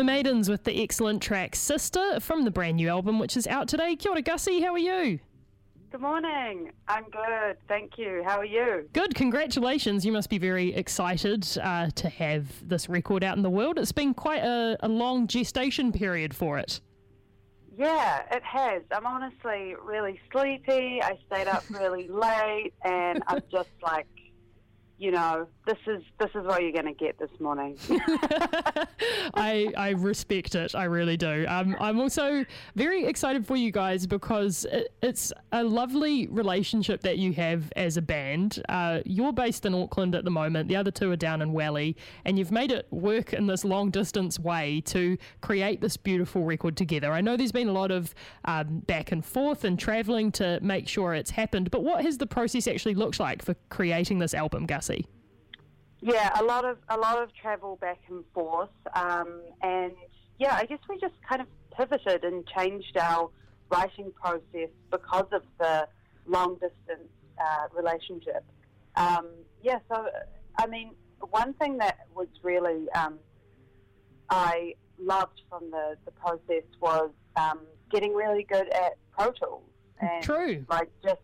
Mermaidens with the excellent track Sister from the brand new album, which is out today. Kia ora, Gussie, how are you? Good morning. I'm good. Thank you. How are you? Good, congratulations. You must be very excited uh, to have this record out in the world. It's been quite a, a long gestation period for it. Yeah, it has. I'm honestly really sleepy. I stayed up really late and I'm just like, you know, this is this is what you're going to get this morning. I, I respect it. I really do. Um, I'm also very excited for you guys because it, it's a lovely relationship that you have as a band. Uh, you're based in Auckland at the moment. The other two are down in Welly, and you've made it work in this long distance way to create this beautiful record together. I know there's been a lot of um, back and forth and traveling to make sure it's happened, but what has the process actually looked like for creating this album, Yeah, a lot of a lot of travel back and forth, um, and yeah, I guess we just kind of pivoted and changed our writing process because of the long distance uh, relationship. Um, yeah, so I mean, one thing that was really um, I loved from the, the process was um, getting really good at Pro Tools and True. like just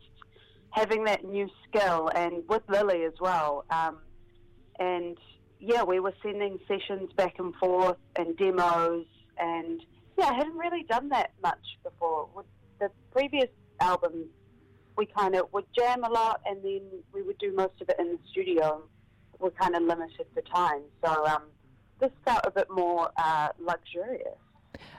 having that new skill and with Lily as well. Um, and yeah, we were sending sessions back and forth and demos and yeah, I hadn't really done that much before. With the previous albums, we kind of would jam a lot and then we would do most of it in the studio. We're kind of limited for time. So um, this felt a bit more uh, luxurious.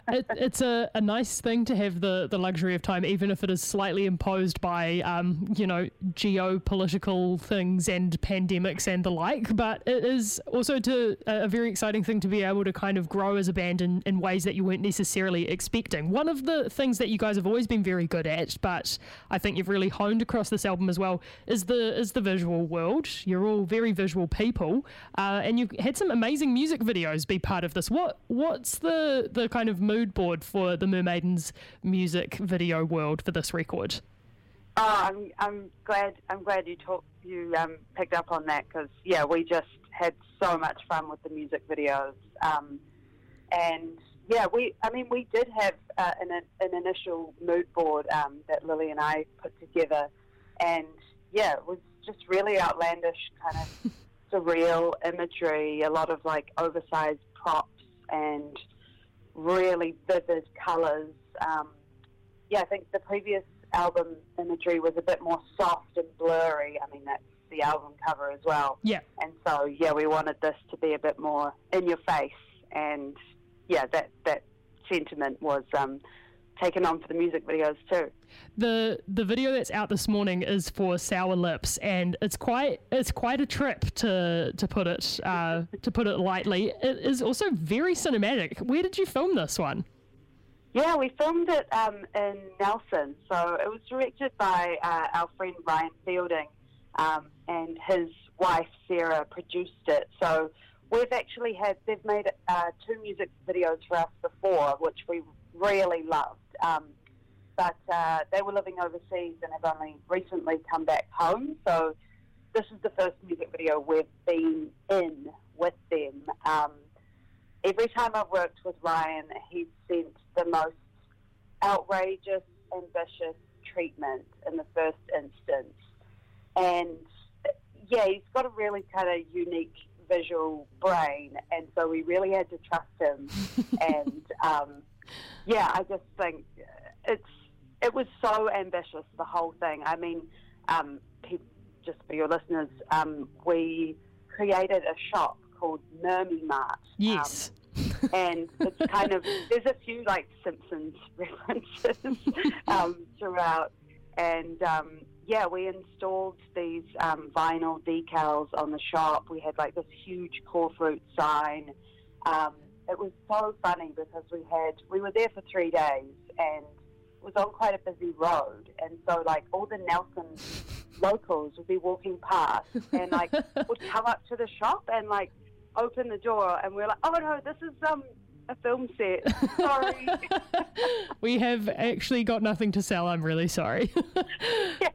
It, it's a, a nice thing to have the, the luxury of time, even if it is slightly imposed by, um, you know, geopolitical things and pandemics and the like. But it is also to a, very exciting thing to be able to kind of grow as a band in, in ways that you weren't necessarily expecting. One of the things that you guys have always been very good at, but I think you've really honed across this album as well, is the is the visual world. You're all very visual people, uh, and you've had some amazing music videos be part of this. What what's the the kind of mood board for the Mermaidens music video world for this record? Oh, I'm, I'm glad. I'm glad you talk, you um, picked up on that because yeah, we just had so much fun with the music videos, um, and yeah, we. I mean, we did have uh, an, an initial mood board um, that Lily and I put together, and yeah, it was just really outlandish, kind of surreal imagery, a lot of like oversized props and really vivid colours. Um, yeah, I think the previous album imagery was a bit more soft and blurry. I mean, that's the album cover as well. Yeah. And so, yeah, we wanted this to be a bit more in your face. And yeah, that, that sentiment was um, taken on for the music videos too. the the video that's out this morning is for Sour Lips, and it's quite it's quite a trip to to put it uh, to put it lightly. It is also very cinematic. Where did you film this one? Yeah, we filmed it um, in Nelson. So it was directed by uh, our friend Ryan Fielding, um, and his wife Sarah produced it. So we've actually had they've made uh, two music videos for us before, which we really loved. Um, but uh, they were living overseas and have only recently come back home. So this is the first music video we've been in with them. Um, every time I've worked with Ryan, he's sent the most outrageous, ambitious treatment in the first instance. And yeah, he's got a really kind of unique visual brain, and so we really had to trust him. and um, yeah, I just think it's it was so ambitious the whole thing. I mean, um, just for your listeners, um, we created a shop called Mermy Mart. Yes. Um, and it's kind of there's a few like Simpsons references um, throughout, and um, yeah, we installed these um, vinyl decals on the shop. We had like this huge Corflute sign. Um, it was so funny because we had we were there for three days and it was on quite a busy road, and so like all the Nelson locals would be walking past and like would come up to the shop and like open the door and we're like, oh no, this is um a film set. Sorry. we have actually got nothing to sell. I'm really sorry. yeah.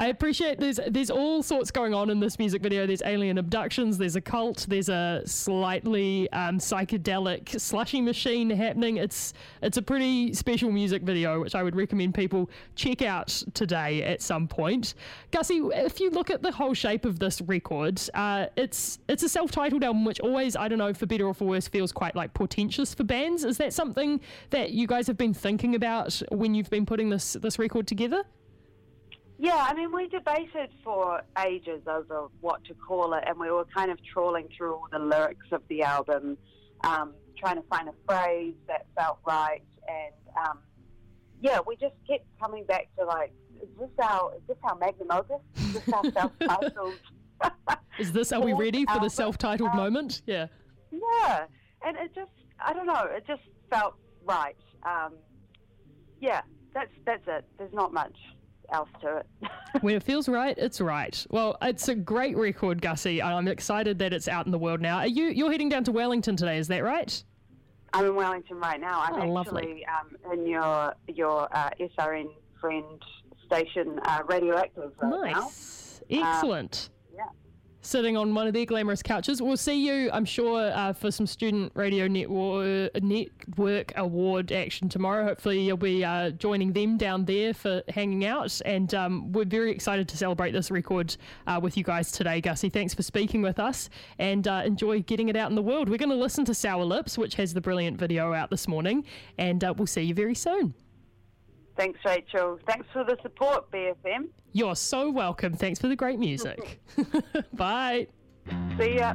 I appreciate there's there's all sorts going on in this music video. There's alien abductions. There's a cult. There's a slightly um, psychedelic slushy machine happening. It's it's a pretty special music video, which I would recommend people check out today at some point. Gussie, if you look at the whole shape of this record, uh, it's it's a self-titled album, which always I don't know for better or for worse feels quite like portentous for bands. Is that something that you guys have been thinking about when you've been putting this this record together? Yeah, I mean, we debated for ages over what to call it, and we were kind of trawling through all the lyrics of the album, um, trying to find a phrase that felt right, and um, yeah, we just kept coming back to like, is this our is this our magnum opus? Is this our self-titled? Is this are we ready for the self-titled um, moment? Yeah. yeah, and it just I don't know, it just felt right. Um, yeah, that's that's it. There's not much else to it. when it feels right, it's right. Well, it's a great record, Gussie. I'm excited that it's out in the world now. Are you you're heading down to Wellington today? Is that right? I'm in Wellington right now. I'm Oh, actually um, in your your uh, SRN friend station, uh, Radioactive, right now. Nice. Excellent. Yeah. Sitting on one of their glamorous couches. We'll see you, I'm sure, uh, for some Student Radio Network, Network Award action tomorrow. Hopefully, you'll be uh, joining them down there for hanging out. And um, we're very excited to celebrate this record uh, with you guys today, Gussie. Thanks for speaking with us and uh, enjoy getting it out in the world. We're going to listen to Sour Lips, which has the brilliant video out this morning, and uh, we'll see you very soon. Thanks, Rachel. Thanks for the support, BFM. You're so welcome. Thanks for the great music. Bye. See ya.